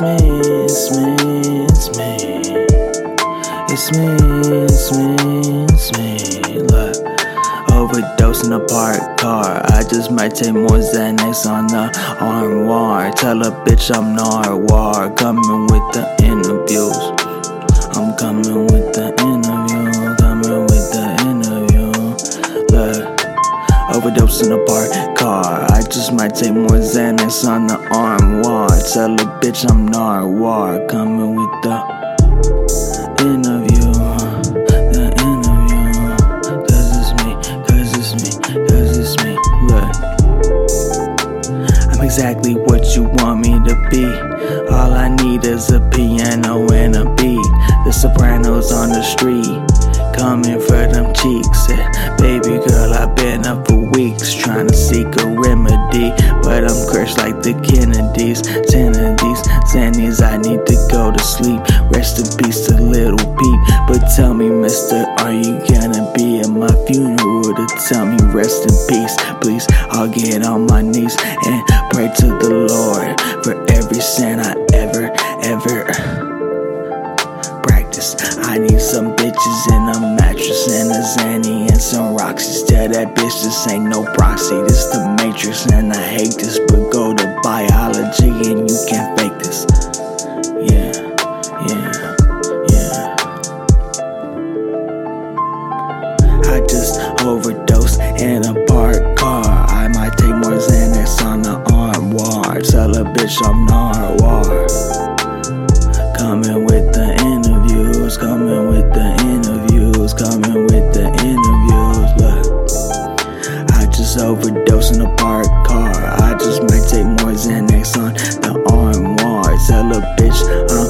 It's me, it's me, it's me. It's me, it's me, it's me. Look, overdose in a parked car. I just might take more Xanax on the armoire. Tell a bitch I'm Nardwuar. Coming with the interviews. I'm coming with the overdose in a parked car. I just might take more Xanax on the armoire. Tell a bitch I'm Nardwuar. Coming with the interview, the me. Look, I'm exactly what you want me to be. All I need is a piano and a beat. The sopranos on the street, coming for them cheeks. Yeah, baby girl, I've been a for weeks trying to seek a remedy, but I'm cursed like the Kennedys. Kennedys, Xannies, I need to go to sleep. Rest in peace to Lil Peep. But tell me, mister, are you gonna be at my funeral to tell me rest in peace? Please, I'll get on my knees and pray to the Lord for every sin I ever, ever practice. I need some bitches and a mattress and a Zanny and some Roxy's. Tell that bitch this ain't no proxy. This the Matrix and I hate this. But go to biology and you can't fake this. Yeah, yeah, yeah. I just overdosed in a parked car. I might take more Xanax on the arm war. Tell a bitch I'm Nardwuar. Coming with Overdosing overdose in a parked car. I just might take more Xanax on the arm wall. Tell a bitch I'm